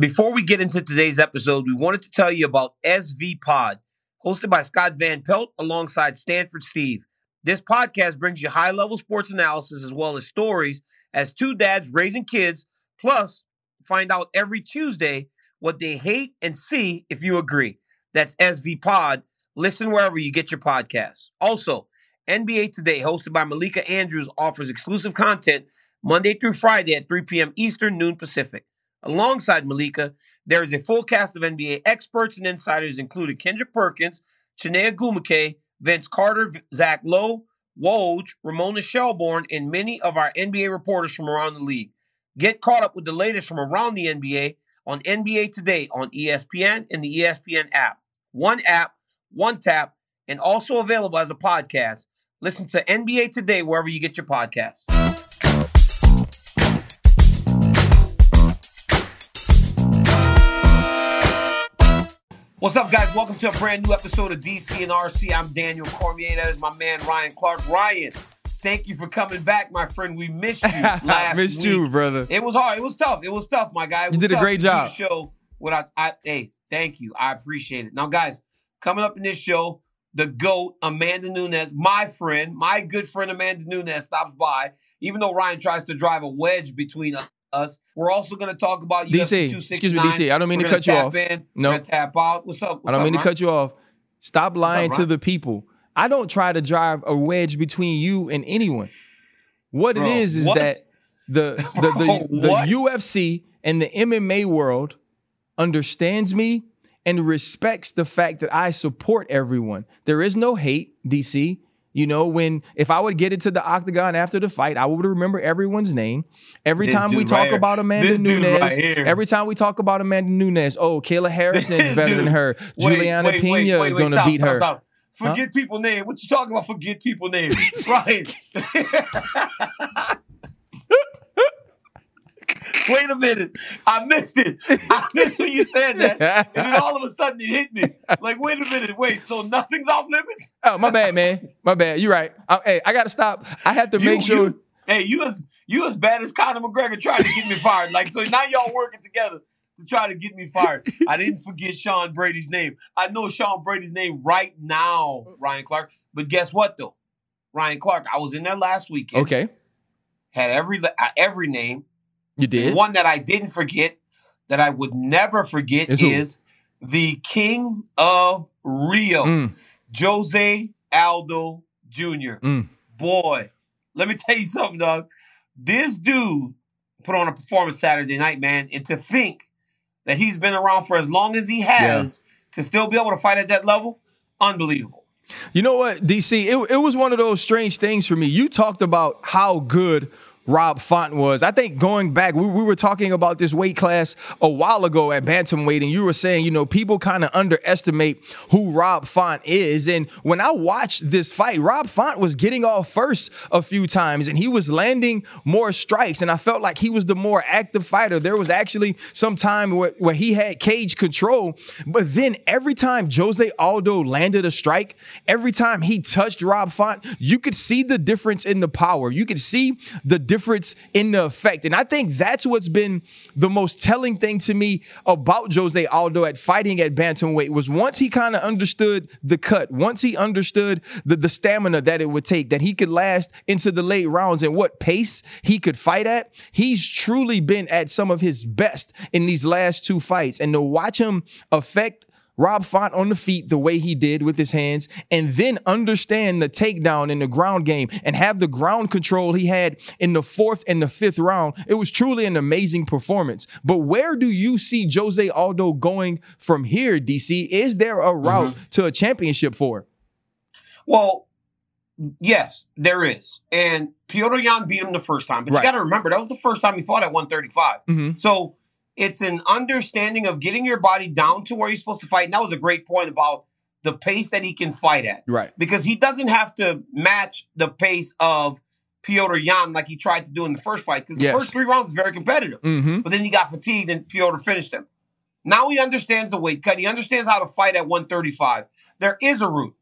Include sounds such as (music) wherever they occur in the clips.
Before we get into today's episode, we wanted to tell you about SV Pod, hosted by Scott Van Pelt alongside Stanford Steve. This podcast brings you high level sports analysis as well as stories as two dads raising kids, plus find out every Tuesday what they hate and see if you agree. That's SV Pod. Listen wherever you get your podcasts. Also, NBA Today, hosted by Malika Andrews, offers exclusive content Monday through Friday at 3 p.m. Eastern, noon Pacific. Alongside Malika, there is a full cast of NBA experts and insiders, including Kendrick Perkins, Chiney Ogwumike, Vince Carter, Zach Lowe, Woj, Ramona Shelburne, and many of our NBA reporters from around the league. Get caught up with the latest from around the NBA on NBA Today on ESPN and the ESPN app. One app, one tap, and also available as a podcast. Listen to NBA Today wherever you get your podcasts. What's up, guys? Welcome to a brand new episode of DC and RC. I'm Daniel Cormier. That is my man Ryan Clark. Ryan, thank you for coming back, my friend. We missed you (laughs) last missed week. you, brother. It was hard. It was tough. It was tough, my guy. It You did a great to do the job. Show without, I, hey, thank you. I appreciate it. Now, guys, coming up in this show, the GOAT, Amanda Nunes, my friend, my good friend Amanda Nunes stops by. Even though Ryan tries to drive a wedge between us, we're also going to talk about UFC DC, excuse me, DC, I don't mean We're to cut you off. In, No. we're tap out. What's up? What's I don't up, mean to cut you off. Stop lying to the people. I don't try to drive a wedge between you and anyone. What Bro, it is is what? that the (laughs) the the, Bro, the what? UFC and the MMA world understands me and respects the fact that I support everyone. There is no hate, DC. You know, when if I would get into the octagon after the fight, I would remember everyone's name. Every This time we talk right about Amanda This dude Nunes, right every time we talk about Amanda Nunes, oh, Kayla Harrison's This better than her. Wait, Julianna wait, Pena wait, is going to beat stop, her. Stop. Forget people name. What you talking about? Forget people name, (laughs) right? (laughs) Wait a minute. I missed it. I (laughs) missed when you said that. And then all of a sudden it hit me. Like, wait a minute. Wait, so nothing's off limits? Oh, my bad, man. My bad. You're right. I, hey, I got to stop. I have to You- make sure. you- hey, you as you as bad as Conor McGregor trying to get me fired. Like, so now y'all working together to try to get me fired. I didn't forget Sean Brady's name. I know Sean Brady's name right now, Ryan Clark. But guess what though? Ryan Clark, I was in there last weekend. okay, Had every every name. You did. One that I didn't forget, that I would never forget, Is is the King of Rio, Mm, Jose Aldo Jr. mm. Boy, let me tell you something, dog. This dude put on a performance Saturday night, man, and to think that he's been around for as long as he has to still be able to fight at that level, unbelievable. You know what, DC? It, it was one of those strange things for me. You talked about how good Rob Font was. I think going back, we, we were talking about this weight class a while ago at Bantamweight, and you were saying, you know, people kind of underestimate who Rob Font is. And when I watched this fight, Rob Font was getting off first a few times, and he was landing more strikes, and I felt like he was the more active fighter. There was actually some time where, where he had cage control, but then every time Jose Aldo landed a strike, every time he touched Rob Font, you could see the difference in the power. You could see the difference in the effect. And I think that's what's been the most telling thing to me about Jose Aldo at fighting at bantamweight was once he kind of understood the cut, once he understood the, the stamina that it would take, that he could last into the late rounds and what pace he could fight at, he's truly been at some of his best in these last two fights. And to watch him affect Rob Font on the feet the way he did with his hands, and then understand the takedown in the ground game and have the ground control he had in the fourth and the fifth round. It was truly an amazing performance. But where do you see Jose Aldo going from here, DC? Is there a route to a championship for? him? Well, yes, there is. And Petr Yan beat him the first time. But Right. you got to remember, that was the first time he fought at 135. Mhm. So it's an understanding of getting your body down to where you're supposed to fight. And that was a great point about the pace that he can fight at. Right. Because he doesn't have to match the pace of Petr Yan like he tried to do in the first fight. Because the Yes. first three rounds is very competitive. Mm-hmm. But then he got fatigued and Petr finished him. Now he understands the weight cut. He understands how to fight at 135. There is a route.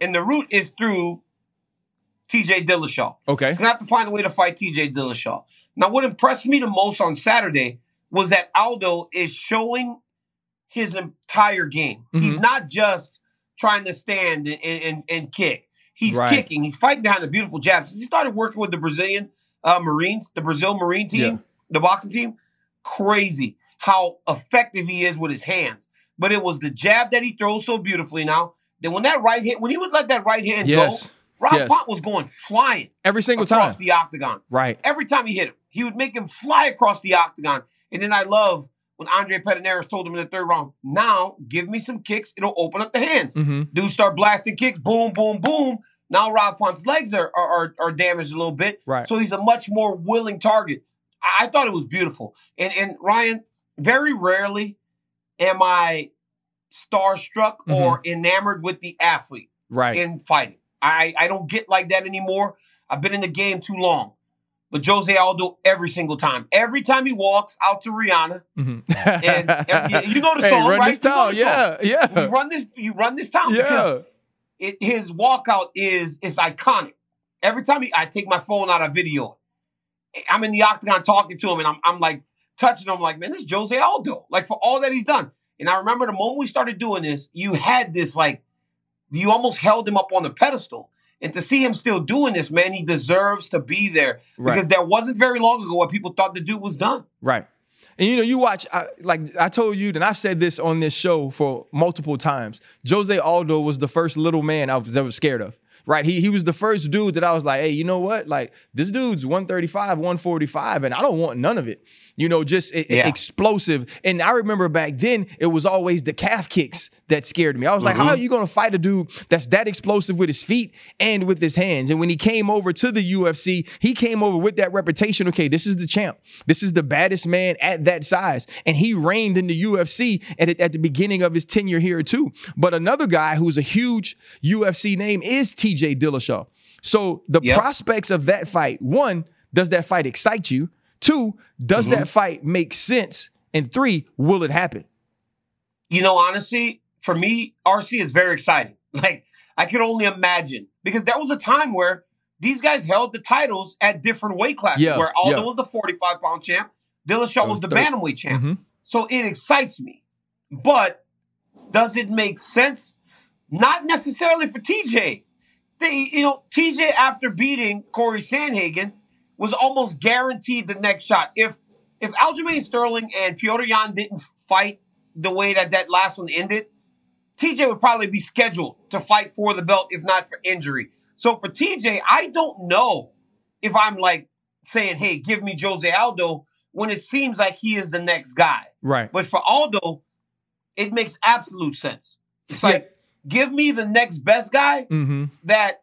And the route is through TJ Dillashaw. Okay. He's gonna have to find a way to fight TJ Dillashaw. Now, what impressed me the most on Saturday was that Aldo is showing his entire game. Mhm. He's not just trying to stand and, and, and kick. He's Right. kicking. He's fighting behind the beautiful jabs. He started working with the Brazilian uh, Marines, the Brazil Marine team, Yeah. the boxing team, crazy how effective he is with his hands. But it was the jab that he throws so beautifully now. Then when that right hand, when he would let that right hand Yes. go, Rob Yes. Font was going flying Every single across time. the octagon. Right. Every time he hit him, he would make him fly across the octagon. And then I love when Andre Pederneiras told him in the third round, now give me some kicks, it'll open up the hands. Mm-hmm. Dudes start blasting kicks, boom, boom, boom. Now Rob Font's legs are, are, are, damaged a little bit. Right. So he's a much more willing target. I, I thought it was beautiful. And, and Ryan, very rarely am I starstruck or enamored with the athlete Right. in fighting. I, I don't get like that anymore. I've been in the game too long. But Jose Aldo every single time. Every time he walks out to Rihanna, Mhm. And you know the (laughs) hey, song, run right? This You know town. the song. Yeah, you yeah, run this you run this town because yeah. it, his walkout is is iconic. Every time he, I take my phone out, I video it. I'm in the octagon talking to him, and I'm I'm like touching him, like man, this is Jose Aldo. Like for all that he's done. And I remember the moment we started doing this, you had this like you almost held him up on the pedestal. And to see him still doing this, man, he deserves to be there Right. because there wasn't very long ago what people thought the dude was done. Right. And you know, you watch, I, like I told you, and I've said this on this show for multiple times. Jose Aldo was the first little man I was ever scared of. Right. He he was the first dude that I was like, hey, you know what? Like, this dude's 135, 145, and I don't want none of it. You know, just e- Yeah. explosive. And I remember back then, it was always the calf kicks that scared me. I was like, Mm-hmm. how are you going to fight a dude that's that explosive with his feet and with his hands? And when he came over to the UFC, he came over with that reputation. Okay, this is the champ. This is the baddest man at that size. And he reigned in the UFC at, at the beginning of his tenure here, too. But another guy who's a huge UFC name is TJ Dillashaw. So the Yep. prospects of that fight, one, does that fight excite you? Two, does Mm-hmm. that fight make sense? And three, will it happen? you know, honestly, for me, RC is very exciting. (laughs) Like, I could only imagine because there was a time where these guys held the titles at different weight classes, Yeah, where Aldo yeah. was the 45 pound champ, Dillashaw was the bantamweight champ. Mhm. So it excites me. But does it make sense? Not necessarily for TJ. They, you know, TJ after beating Corey Sandhagen was almost guaranteed the next shot. If if Aljamain Sterling and Petr Yan didn't fight the way that that last one ended, TJ would probably be scheduled to fight for the belt if not for injury. So for TJ, I don't know if I'm like saying, "Hey, give me Jose Aldo," when it seems like he is the next guy. Right. But for Aldo, it makes absolute sense. It's Yeah. like, give me the next best guy Mm-hmm. that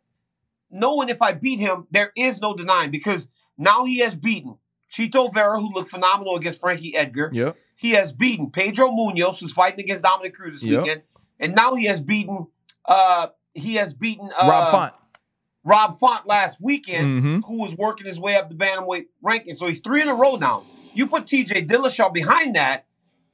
knowing if I beat him, there is no denying because now he has beaten Chito Vera, who looked phenomenal against Frankie Edgar. Yep. He has beaten Pedro Munhoz, who's fighting against Dominick Cruz this Yep. weekend. And now he has beaten uh he has beaten uh, Rob Font. Rob Font last weekend, Mm-hmm. who was working his way up the bantamweight ranking. So he's three in a row now. You put TJ Dillashaw behind that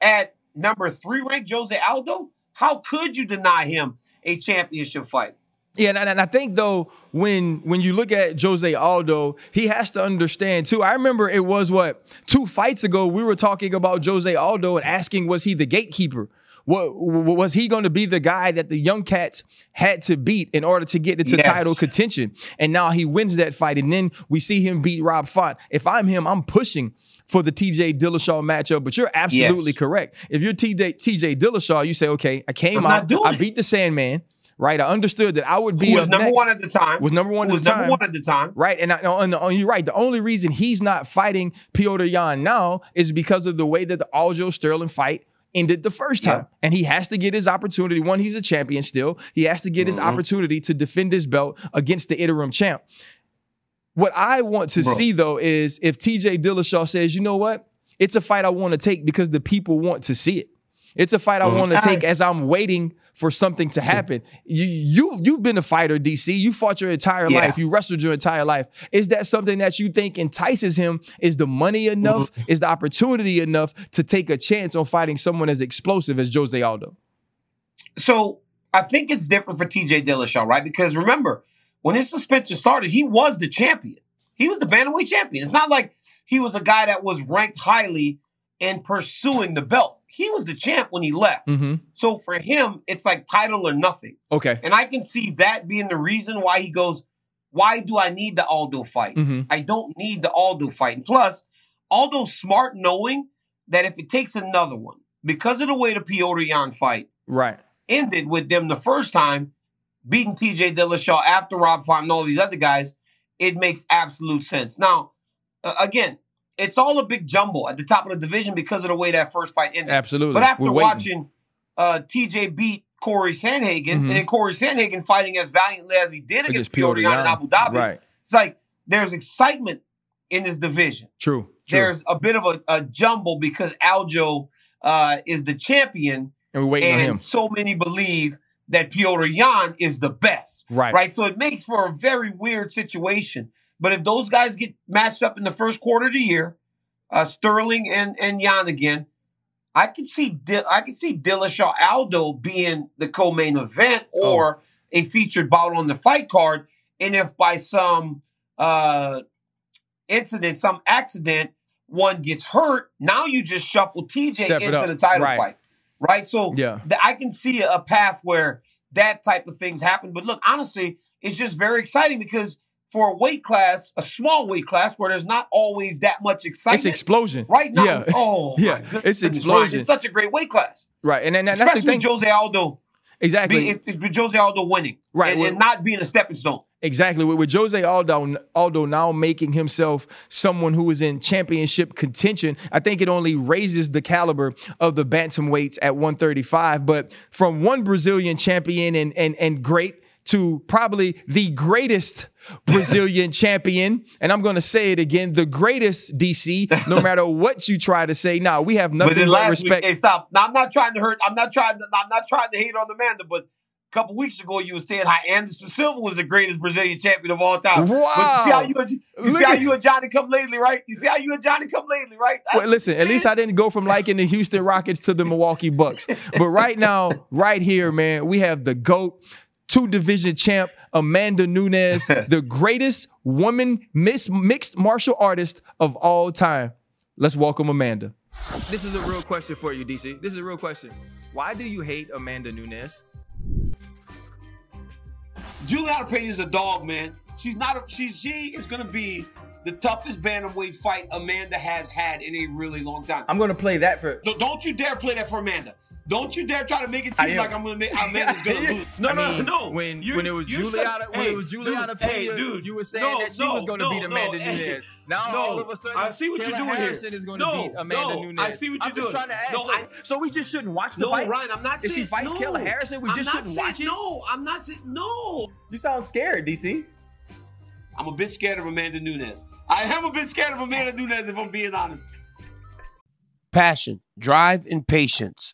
at number three ranked Jose Aldo. How could you deny him a championship fight? Yeah, and, and I think though when when you look at Jose Aldo, he has to understand too. I remember it was what two fights ago we were talking about Jose Aldo and asking was he the gatekeeper? What was he going to be the guy that the young cats had to beat in order to get into Yes. title contention? And now he wins that fight, and then we see him beat Rob Font. If I'm him, I'm pushing for the TJ Dillashaw matchup. But you're absolutely Yes. correct. If you're TJ, TJ Dillashaw, you say, okay, I came I'm out, I beat the Sandman. Right, I understood that I would be Who was number next one at the time? was number one Who at was the number time. one at the time? Right, and, I, and, and you're right. The only reason he's not fighting Petr Yan now is because of the way that the Aljo Sterling fight ended the first Yeah. time, and he has to get his opportunity. One, he's a champion still. He has to get his Mhm. opportunity to defend his belt against the interim champ. What I want to Bro. see though is if TJ Dillashaw says, you know what, it's a fight I want to take because the people want to see it. It's a fight I Mhm. want to take as I'm waiting for something to happen. You you you've been a fighter, DC. You fought your entire Yeah. life. You wrestled your entire life. Is that something that you think entices him? Is the money enough? Mm-hmm. Is the opportunity enough to take a chance on fighting someone as explosive as Jose Aldo? So I think it's different for TJ Dillashaw, right? Because remember, when his suspension started, he was the champion. He was the bantamweight champion. It's not like he was a guy that was ranked highly and pursuing the belt. He was the champ when he left. Mm-hmm. So for him, it's like title or nothing. Okay. And I can see that being the reason why he goes, why do I need the Aldo fight? Mm-hmm. I don't need the Aldo fight. And plus, Aldo's smart knowing that if it takes another one, because of the way the Petr Yan fight Right. ended with them the first time, beating TJ Dillashaw after Rob Font and all these other guys, it makes absolute sense. Now, uh, again, it's all a big jumble at the top of the division because of the way that first fight ended. Absolutely. But after watching uh, TJ beat Corey Sandhagen Mhm. and then Corey Sandhagen fighting as valiantly as he did against, against Petr Petr Yan in Abu Dhabi, Right. it's like there's excitement in this division. True. True. There's a bit of a, a jumble because Aljo uh, is the champion, and we're waiting on and him. so many believe that Petr Yan is the best. Right. Right. So it makes for a very weird situation. But if those guys get matched up in the first quarter of the year, uh, Sterling and and Yan again, I could see Di- I could see Dillashaw Aldo being the co-main event Oh. or a featured bout on the fight card. And if by some uh, incident, some accident, one gets hurt, now you just shuffle TJ Step into the title Right. fight, right? So Yeah. th- I can see a path where that type of things happen. But look, honestly, it's just very exciting because for a weight class, a small weight class where there's not always that much excitement. It's explosion. right now, Yeah. oh Yeah. It's explosion. It's such a great weight class, Right. And then that's the thing. Jose Aldo, exactly. being, it- with Jose Aldo winning, Right, and, well- and not being a stepping stone. Exactly. With, with Jose Aldo, Aldo now making himself someone who is in championship contention, I think it only raises the caliber of the bantamweights at 135. But from one Brazilian champion and and and great to probably the greatest Brazilian (laughs) champion, and I'm going to say it again, the greatest DC. No (laughs) matter what you try to say, now we have nothing but, last respect. week, hey, stop. Now I'm not trying to hurt. I'm not trying. To, I'm not trying to hate on Amanda, but. A couple weeks ago, you were saying how Anderson Silva was the greatest Brazilian champion of all time. But you see how Wow. you, you see how you and Johnny come lately, right? You see how you and Johnny come lately, right? That's Well, listen, at least I didn't go from liking the Houston Rockets to the Milwaukee Bucks. But right (laughs) now, right here, man, we have the GOAT, two division champ, Amanda Nunes, (laughs) the greatest woman miss, mixed martial artist of all time. Let's welcome Amanda. This is a real question for you, DC. This is a real question. Why do you hate Amanda Nunes? Julianna Pena is a dog, man. She's not. A, she she is going to be the toughest bantamweight fight Amanda has had in a really long time. I'm going to play that for. No, don't you dare play that for Amanda. Don't you dare try to make it seem like I'm going to make Amanda's going to lose. No, I no, mean, no. When, You're- when it was you're Julianna, such- when hey, it was Julianna dude, hey, dude, you were saying no, that she no, was going to no, beat no, Amanda hey, Nunes. Now no, all of a sudden, I see what you're doing here. Harrison is going to No, beat Amanda no, Nunes. I see what you're I'm you're just trying to ask. No, look, I- so we just shouldn't watch the No, fight. Ryan, I'm not If saying she fights no. Kayla Harrison, we I'm just not shouldn't saying watch it. No, I'm not saying no. You sound scared, DC. I'm a bit scared of Amanda Nunes. I am a bit scared of Amanda Nunes, if I'm being honest. Passion, drive, and patience.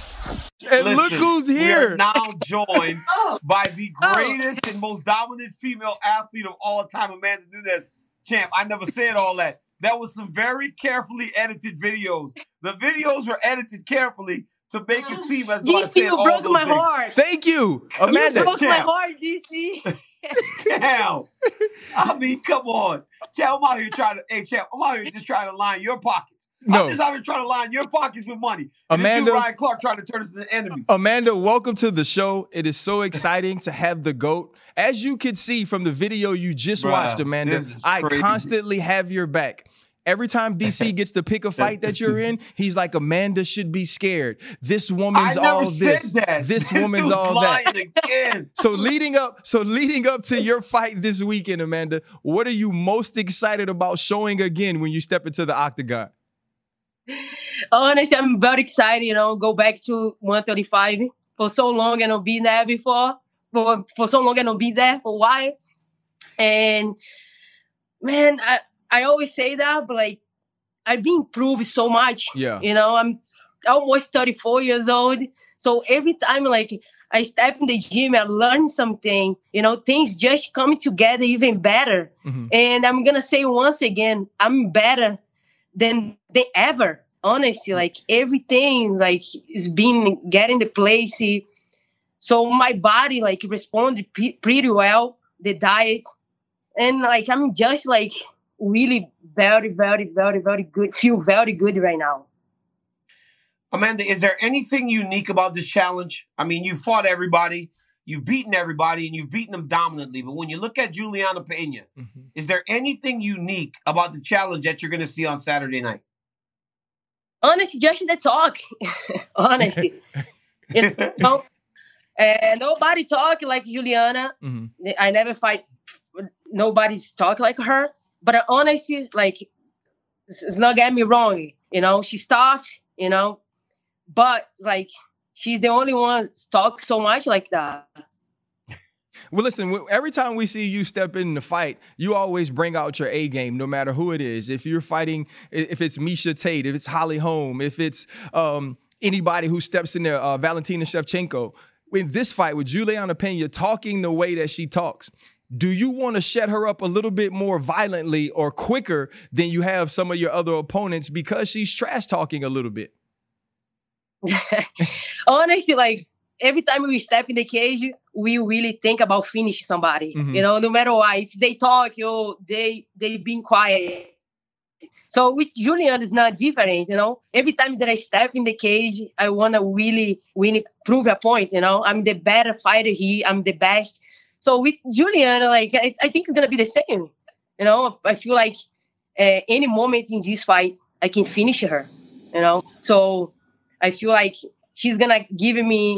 And look who's We are here. now joined (laughs) Oh, by the oh. greatest and most dominant female athlete of all time, Amanda Nunes. Champ, I never said all that. That was some very carefully edited videos. The videos were edited carefully to make it seem as though I said you all broke those my things. heart. Thank you, Amanda. You Amanda. broke my heart, DC. (laughs) Damn. I mean, come on. Champ, I'm out here trying to, hey, Champ, I'm out here just trying to line your pockets. No. I'm just out here trying to line your pockets with money. And this Amanda- dude Ryan Clark trying to turn us into enemies. Amanda, welcome to the show. It is so exciting to have the GOAT. As you could see from the video you just Bruh, watched, Amanda, I crazy. constantly have your back. Every time DC (laughs) gets to pick a fight that you're in, he's like, Amanda should be scared. This woman's I never all said this. that. This (laughs) woman's Dude's all lying that. again. (laughs) So leading up, so leading up to your fight this weekend, Amanda, what are you most excited about showing again when you step into the octagon? Honestly, I'm very excited, you know, go back to 135. For so long, I don't be there before. For, for so long, and don't be there for a while. And man, I, I always say that, but like, I've been improved so much. Yeah. You know, I'm almost 34 years old. So every time, like, I step in the gym, I learn something, you know, things just come together even better. Mhm. And I'm gonna say once again, I'm better than than ever. Honestly, like everything, like is being getting the place. So my body like responded pre- pretty well. The diet, and like I'm just like really very, very, very, very good. Feel very good right now. Amanda, is there anything unique about this challenge? I mean, you fought everybody, you've beaten everybody, and you've beaten them dominantly. But when you look at Julianna Pena, Mhm. is there anything unique about the challenge that you're going to see on Saturday night? Honestly, just the talk. (laughs) Honestly, you know, and nobody talk like Julianna. Mhm. I never fight. Nobody's talk like her. But honestly, like, it's it's not get me wrong. You know, she's tough. You know, but like, she's the only one talk so much like that. (laughs) Well, listen, every time we see you step in the fight, you always bring out your A game, no matter who it is. If you're fighting, if it's Miesha Tate, if it's Holly Holm, if it's um, anybody who steps in there, uh, Valentina Shevchenko. In this fight with Julianna Pena talking the way that she talks, do you want to shut her up a little bit more violently or quicker than you have some of your other opponents because she's trash talking a little bit? (laughs) honestly, like every time we step in the cage, we really think about finish somebody. Mhm. You know, no matter what. If they talk, yo, they they being quiet. So with Julian, it's not different. You know, every time that I step in the cage, I wanna really, really prove a point. You know, I'm the better fighter here. I'm the best. So with Julian, like I, I think it's gonna be the same. You know, I feel like uh, any moment in this fight, I can finish her. You know, so I feel like she's gonna give me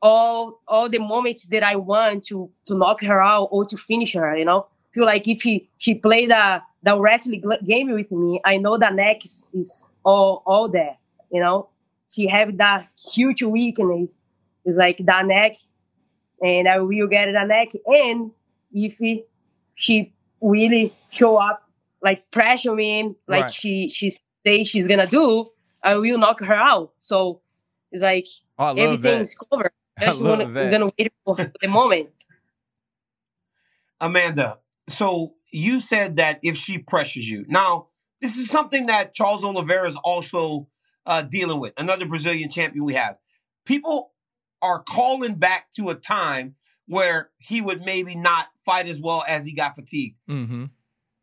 all all the moments that I want to to knock her out or to finish her. You know, feel like if she she played the the wrestling game with me, I know the neck is, is all all there. You know, she have that huge weakness. It's like the neck, and I will get the neck. And if he- she really show up like pressure me in, like Right. she she say she's gonna do, I will knock her out. So it's like Oh, I love everything that. is covered. (laughs) I Just love wanna, that. gonna wait for the moment. Amanda, so you said that if she pressures you. Now, this is something that Charles Oliveira is also uh, dealing with, another Brazilian champion we have. People are calling back to a time where he would maybe not fight as well as he got fatigued. Mm-hmm.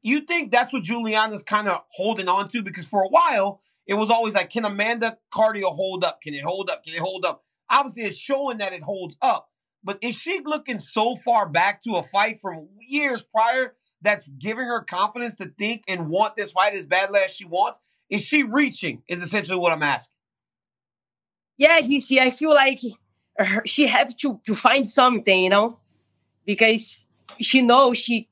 You think that's what Julianna's kind of holding on to? Because for a while, it was always like, can Amanda cardio hold up? Can it hold up? Can it hold up? Obviously, it's showing that it holds up. But is she looking so far back to a fight from years prior that's giving her confidence to think and want this fight as badly as she wants? Is she reaching? Is essentially what I'm asking. Yeah, DC, I feel like she have to to find something, you know, because she knows she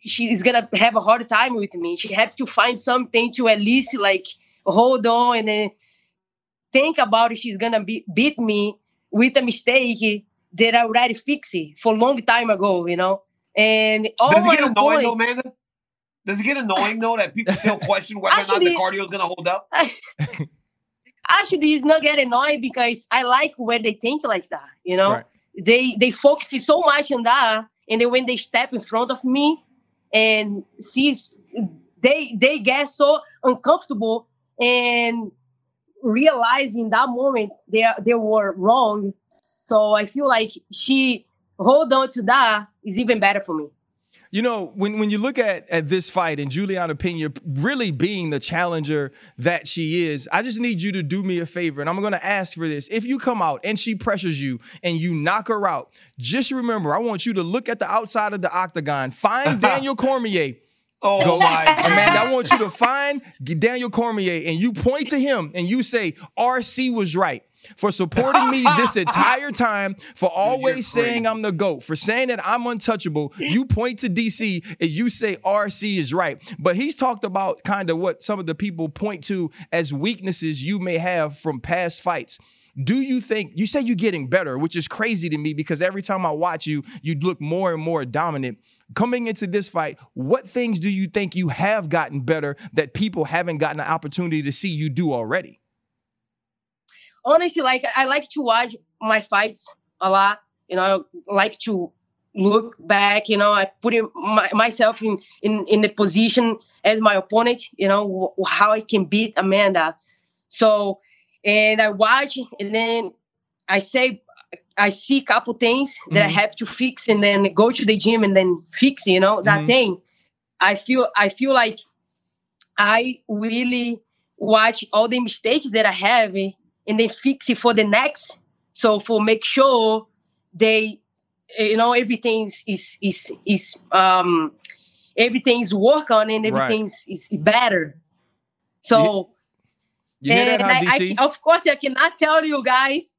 she is gonna have a hard time with me. She have to find something to at least like hold on and then think about it. She's gonna be, beat me with a mistake that I already fixed it for a long time ago, you know. And all Does it get annoying though, opponents- Amanda? Does it get annoying though that people still (laughs) question whether or not the cardio is going to hold up? (laughs) actually it's not getting annoyed because I like when they think like that, you know. Right. They they focus so much on that, and then when they step in front of me and sees they they get so uncomfortable and realizing that moment they they were wrong. So I feel like she hold on to that is even better for me. You know, when, when you look at, at this fight and Julianna Pena really being the challenger that she is, I just need you to do me a favor. And I'm going to ask for this. If you come out and she pressures you and you knock her out, just remember, I want you to look at the outside of the octagon, find (laughs) Daniel Cormier, Oh Go, my Amanda, I want you to find Daniel Cormier and you point to him and you say, RC was right for supporting me this entire time, for always saying. I'm the GOAT, for saying that I'm untouchable. You point to DC and you say RC is right. But he's talked about kind of what some of the people point to as weaknesses you may have from past fights. Do you think you say you're getting better, which is crazy to me because every time I watch you, you look more and more dominant. Coming into this fight, what things do you think you have gotten better that people haven't gotten an opportunity to see you do already? honestly, like I like to watch my fights a lot. You know, I like to look back. You know, I put in my, myself in, in in the position as my opponent. You know how I can beat Amanda. So, and I watch, and then I say. I see a couple things that I Mhm. have to fix, and then go to the gym and then fix. You know that Mhm. thing. I feel I feel like I really watch all the mistakes that I have and then fix it for the next. So for make sure they, you know, everything is is is um everything's work on and Right. is better. So You hear and that, huh, I, I DC? ca- of course I cannot tell you guys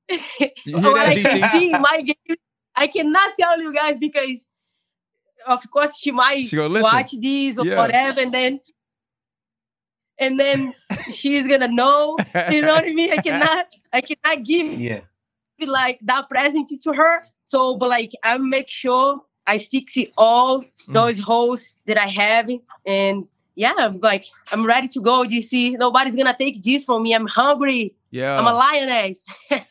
You hear what that, I DC? can see my game. I cannot tell you guys because of course she might She go, "Listen." watch these or Yeah. whatever and then and then (laughs) she's gonna know. You know what I mean? I cannot I cannot give Yeah. it like that present to her. So but like I make sure I fix it all Mm. those holes that I have and yeah, I'm like I'm ready to go, DC. Nobody's gonna take this from me. I'm hungry. Yeah. I'm a lioness. (laughs)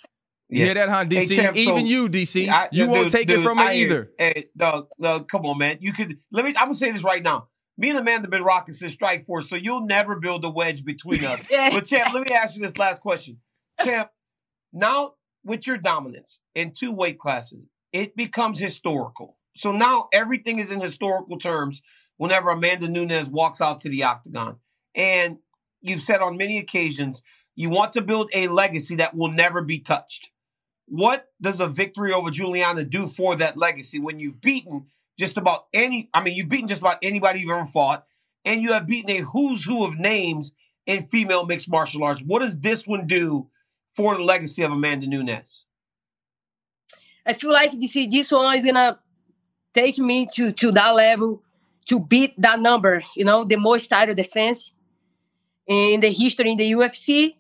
You hear Yes. that, huh, Hey, DC? Champ, Even so- you, DC, I- you dude, won't take it from me I either. Hey, no, no, come on, man. You could let me. I'm gonna say this right now. Me and Amanda have been rocking since Strikeforce, so you'll never build a wedge between us. (laughs) But champ, let me ask you this last question, champ. Now with your dominance in two weight classes, it becomes historical. So now everything is in historical terms. Whenever Amanda Nunes walks out to the octagon, and you've said on many occasions you want to build a legacy that will never be touched. What does a victory over Julianna do for that legacy when you've beaten just about any? I mean, you've beaten just about anybody you've ever fought, and you have beaten a who's who of names in female mixed martial arts. What does this one do for the legacy of Amanda Nunes? I feel like this this one is gonna take me to to that level to beat that number. You know, the most title defense in the history in the UFC,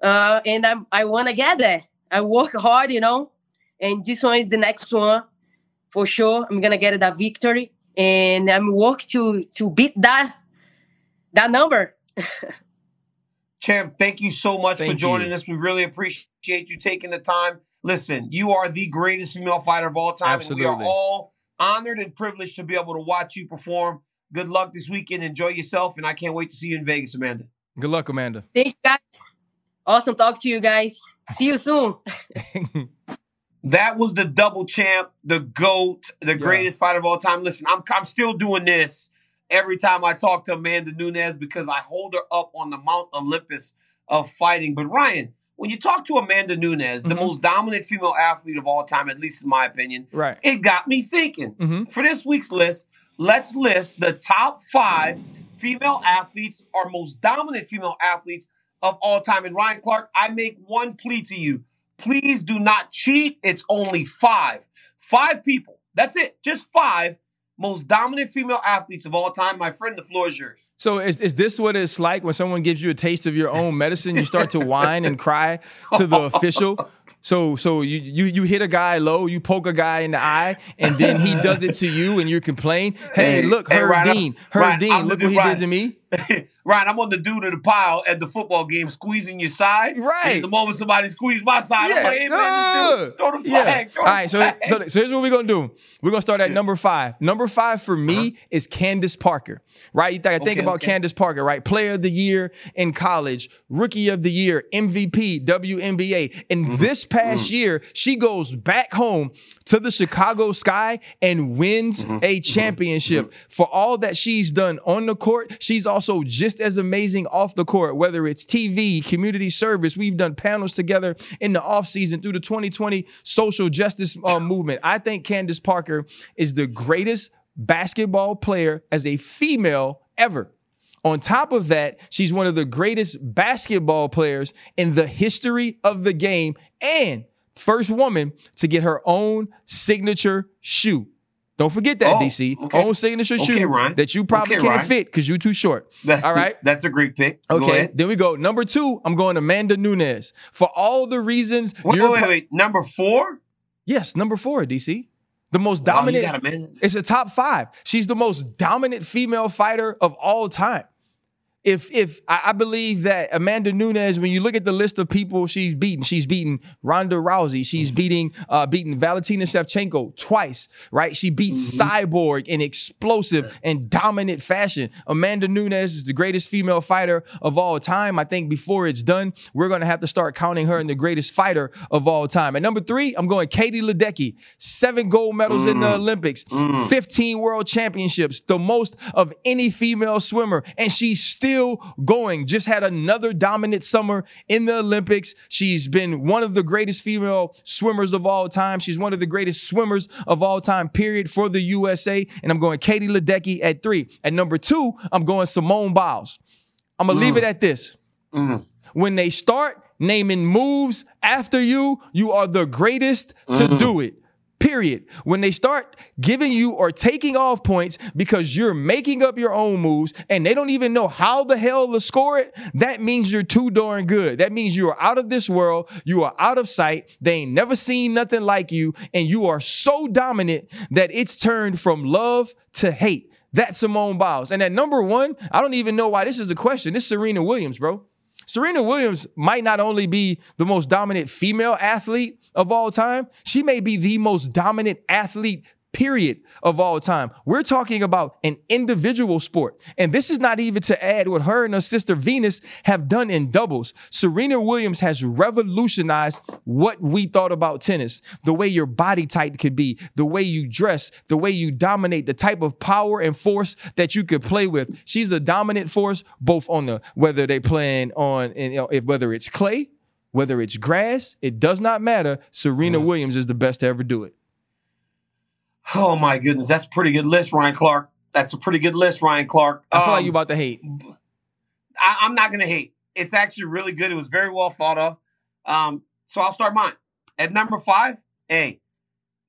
uh, and I I wanna get there. I work hard, you know, and this one is the next one for sure. I'm gonna get that victory, and I'm work to to beat that that number. (laughs) Champ, thank you so much for joining you. us. We really appreciate you taking the time. Listen, you are the greatest female fighter of all time, and we are Absolutely. all honored and privileged to be able to watch you perform. Good luck this weekend. Enjoy yourself, and I can't wait to see you in Vegas, Amanda. Good luck, Amanda. Thank you guys. Awesome talk to you guys. See you soon. (laughs) That was the double champ, the GOAT, the greatest fighter of all time. Listen, I'm I'm still doing this every time I talk to Amanda Nunes because I hold her up on the Mount Olympus of fighting. But Ryan, when you talk to Amanda Nunes, the Mhm. most dominant female athlete of all time, at least in my opinion, right. it got me thinking. hmm For this week's list, let's list the top five female athletes or most dominant female athletes of all time. And Ryan Clark, I make one plea to you. Please do not cheat. It's only five. Five people. That's it. Just five most dominant female athletes of all time. My friend, the floor is yours. So is, is this what it's like when someone gives you a taste of your own medicine? You start to whine and cry to the official. So so you you you hit a guy low, you poke a guy in the eye, and then he does it to you, and you complain. Hey, look, hey, Herb Dean, Herb Dean, look what he did to me. (laughs) Ryan, I'm on the dude of the pile at the football game, squeezing your side. Right. The moment somebody squeezed my side, I'm Yeah, like, hey, man, dude, throw the yeah. flag. Throw All right, so, flag. so so here's what we're gonna do. We're gonna start at number five. Number five for me Uh-huh. is Candace Parker. Right? You think, think about okay. Candace Parker, right? Player of the year in college, rookie of the year, MVP, WNBA. And Mm-hmm. this past year, she goes back home to the Chicago Sky and wins Mm-hmm. a championship. For all that she's done on the court, she's also just as amazing off the court, whether it's TV, community service. We've done panels together in the offseason through the 2020 social justice uh, movement. I think Candace Parker is the greatest basketball player as a female ever. On top of that, she's one of the greatest basketball players in the history of the game and first woman to get her own signature shoe. Don't forget that, Oh, DC. okay. Own signature Okay, shoe Ryan. that you probably Okay, can't Ryan. fit because you're too short. That- All right. (laughs) That's a great pick. Okay, then we go. Number two, I'm going Amanda Nunes. For all the reasons Wait, you're wait, wait. Number four? Yes, number four, DC. The most Wow, you dominant. got. It's a top five. She's the most dominant female fighter of all time. If if I, I believe that Amanda Nunes, when you look at the list of people she's beaten, she's beaten Ronda Rousey, she's mm-hmm. beating uh beaten Valentina Shevchenko twice, right? She beat mm-hmm. Cyborg in explosive and dominant fashion. Amanda Nunes is the greatest female fighter of all time. I think before it's done, we're gonna have to start counting her in the greatest fighter of all time. And number three, I'm going Katie Ledecky, seven gold medals in the mm. Olympics, mm. 15 world championships, the most of any female swimmer, and she's still going. Just had another dominant summer in the Olympics. She's been one of the greatest female swimmers of all time. She's one of the greatest swimmers of all time, period, for the USA. And I'm going Katie Ledecky at three. At number two, I'm going Simone Biles. I'm gonna leave it at this. Mm. When they start naming moves after you, you are the greatest to do it. Period. When they start giving you or taking off points because you're making up your own moves and they don't even know how the hell to score it, that means you're too darn good. That means you are out of this world. You are out of sight. They ain't never seen nothing like you. And you are so dominant that it's turned from love to hate. That's Simone Biles. And at number one, I don't even know why this is a question. It's Serena Williams, bro. Serena Williams might not only be the most dominant female athlete of all time, she may be the most dominant athlete, period, of all time. We're talking about an individual sport. And this is not even to add what her and her sister Venus have done in doubles. Serena Williams has revolutionized what we thought about tennis the way your body type could be, the way you dress, the way you dominate, the type of power and force that you could play with. She's a dominant force, both on the whether they playing on, and, you know, if whether it's clay, whether it's grass, it does not matter. Serena Williams is the best to ever do it. Oh my goodness, that's a pretty good list, Ryan Clark. That's a pretty good list, Ryan Clark. I feel like Um, you about to hate. I, I'm not gonna hate. It's actually really good. It was very well thought of. Um, so I'll start mine at number five. A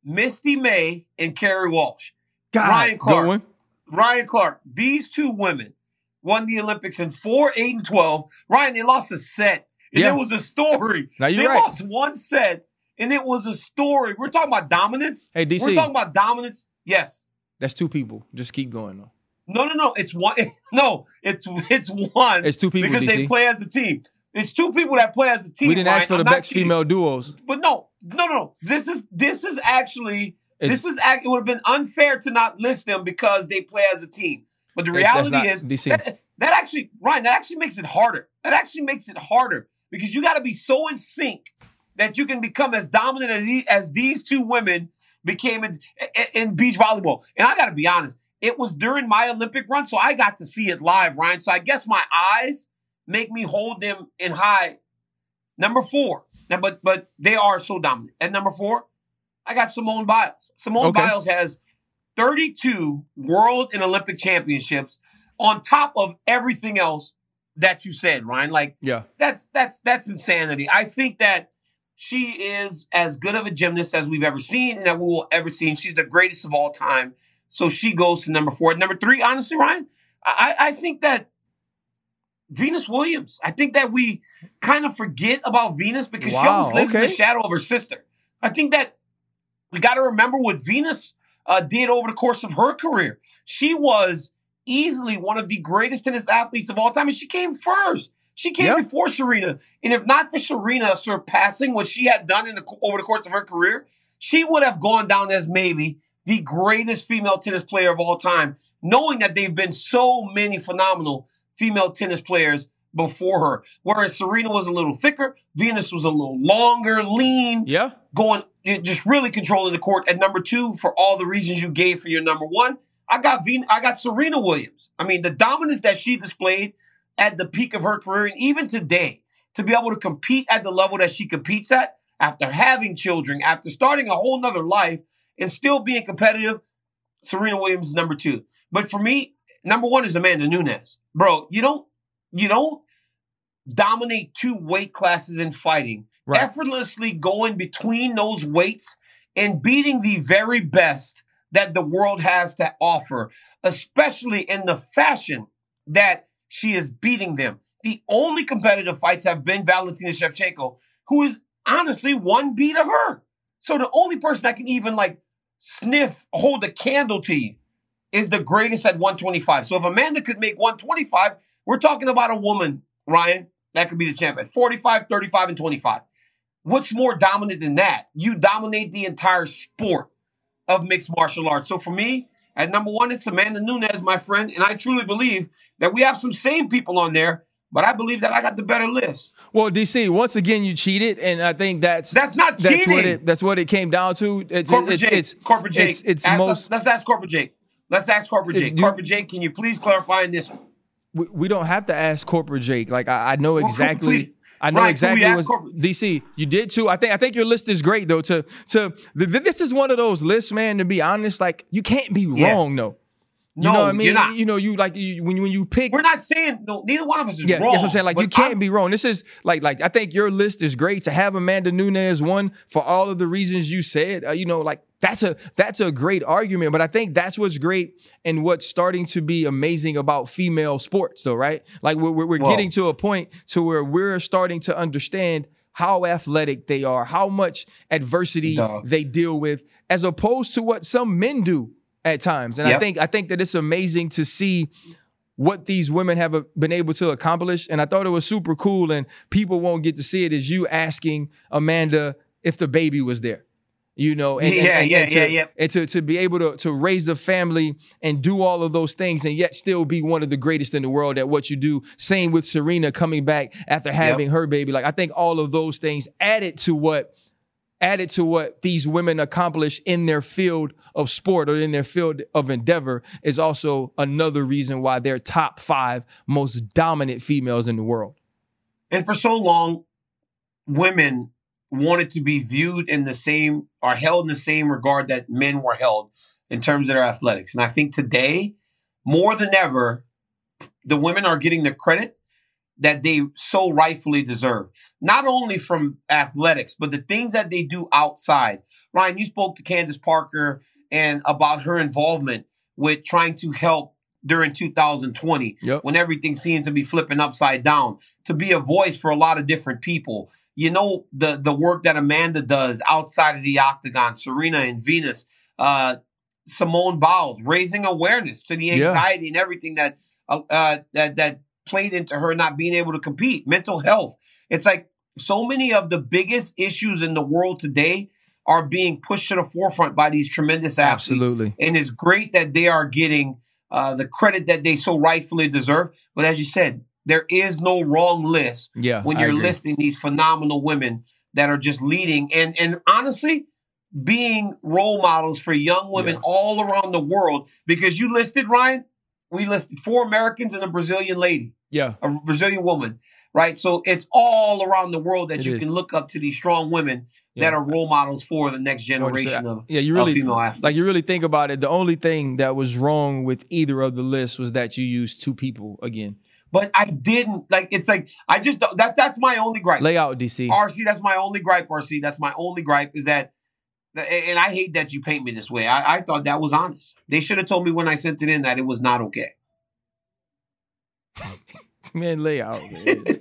Misty May and Kerri Walsh. God, Ryan Clark. Ryan Clark. These two women won the Olympics in four, eight, and twelve. Ryan, they lost a set, and Yeah. it was a story. Now they right. lost one set, and it was a story. We're talking about dominance. Hey DC. We're talking about dominance. Yes. that's two people. Just keep going though. No, no, no. It's one. (laughs) No, it's it's one. It's two people. because DC. they play as a team. It's two people that play as a team. we didn't Ryan. ask for I'm the best female duos. But no, no, no. This is this is actually It's- this is act- it would have been unfair to not list them because they play as a team. But the reality not is DC. that, that actually Ryan that actually makes it harder. That actually makes it harder because you got to be so in sync that you can become as dominant as, the- as these two women became in, in, in beach volleyball. And I got to be honest, it was during my Olympic run, so I got to see it live, Ryan. So I guess my eyes make me hold them in high. Number four, now, but but they are so dominant. At number four, I got Simone Biles. Simone Okay. Biles has 32 world and Olympic championships on top of everything else that you said, Ryan. Like Yeah. that's that's that's insanity. I think that she is as good of a gymnast as we've ever seen and that we will ever see. And she's the greatest of all time. So she goes to number four. Number three, honestly, Ryan, I, I think that Venus Williams. I think that we kind of forget about Venus because she Wow, always lives in the shadow of her sister. I think that we got to remember what Venus uh, did over the course of her career. She was easily one of the greatest tennis athletes of all time, and she came first. She came Yeah. before Serena, and if not for Serena surpassing what she had done in the, over the course of her career, she would have gone down as maybe the greatest female tennis player of all time, knowing that they've been so many phenomenal female tennis players before her. Whereas Serena was a little thicker, Venus was a little longer, lean, Yeah. going just really controlling the court. At number two, for all the reasons you gave for your number one, I got Ven- I got Serena Williams. I mean, the dominance that she displayed at the peak of her career, and even today, to be able to compete at the level that she competes at after having children, after starting a whole nother life, and still being competitive. Serena Williams is number two. But for me, number one is Amanda Nunes. Bro, you don't you don't dominate two weight classes in fighting, Right. effortlessly going between those weights and beating the very best that the world has to offer, especially in the fashion that she is beating them. The only competitive fights have been Valentina Shevchenko, who is honestly one beat of her. So the only person that can even like sniff, hold a candle to you is the greatest at 125. So if Amanda could make 125, we're talking about a woman, Ryan, that could be the champ at 45, 35, and 25. What's more dominant than that? You dominate the entire sport of mixed martial arts. So for me, at number one, it's Amanda Nunes, my friend. And I truly believe that we have some same people on there, but I believe that I got the better list. Well, DC, once again, you cheated, and I think that's That's not that's what cheating. it that's what it came down to. It's Corporate it's, Jake, it's Corporate Jake. it's, it's Ask- most let's, let's ask Corporate Jake. Let's ask Corporate Jake. you- Corporate Jake, can you please clarify in this? one? we, we don't have to ask corporate Jake. Like I, I know exactly. please. I know exactly what corporate- DC. You did too. I think I think your list is great though. To to th- th- this is one of those lists, man. To be honest, like you can't be Yeah. wrong though. You No, know what I mean? You know, you like you, when when you pick. We're not saying no. Neither one of us is yeah, wrong. that's what I'm saying. Like you can't I'm- be wrong. This is like like I think your list is great to have Amanda Nunes one for all of the reasons you said. Uh, you know, like that's a that's a great argument. But I think that's what's great and what's starting to be amazing about female sports, though, right? Like we're we're, Whoa. getting to a point to where we're starting to understand how athletic they are, how much adversity Dog. they deal with, as opposed to what some men do at times. And I think I think that it's amazing to see what these women have uh, been able to accomplish. And I thought it was super cool. And people won't get to see it as you asking Amanda if the baby was there. You know, and, Yeah, and- yeah, and to, yeah, yeah. and to, to be able to, to raise a family and do all of those things and yet still be one of the greatest in the world at what you do. Same with Serena coming back after having her baby. Like I think all of those things added to what added to what these women accomplish in their field of sport or in their field of endeavor is also another reason why they're top five most dominant females in the world. And for so long, women wanted to be viewed in the same or held in the same regard that men were held in terms of their athletics. And I think today, more than ever, the women are getting the credit that they so rightfully deserve. Not only from athletics, but the things that they do outside. Ryan, you spoke to Candace Parker and about her involvement with trying to help during 2020 Yep. when everything seemed to be flipping upside down to be a voice for a lot of different people. You know the the work that Amanda does outside of the octagon, Serena and Venus, uh, Simone Biles, raising awareness to the Yeah. anxiety and everything that uh, uh, that that played into her not being able to compete, mental health. It's like so many of the biggest issues in the world today are being pushed to the forefront by these tremendous athletes. Absolutely. And it's great that they are getting uh, the credit that they so rightfully deserve. But as you said, there is no wrong list Yeah. when you're listing these phenomenal women that are just leading and and honestly being role models for young women Yeah. all around the world. Because you listed Ryan, we listed four Americans and a Brazilian lady, Yeah. a Brazilian woman. Right, so it's all around the world that It you is. can look up to these strong women Yeah. that are role models for the next generation of, yeah, you really female athletes. like you really think about it. The only thing that was wrong with either of the lists was that you used two people again. But I didn't like. It's like I just don't- that. That's my only gripe. Layout DC. RC, that's my only gripe. RC, that's my only gripe is that, and I hate that you paint me this way. I, I thought that was honest. They should have told me when I sent it in that it was not okay. (laughs) Man, layout. Man. (laughs)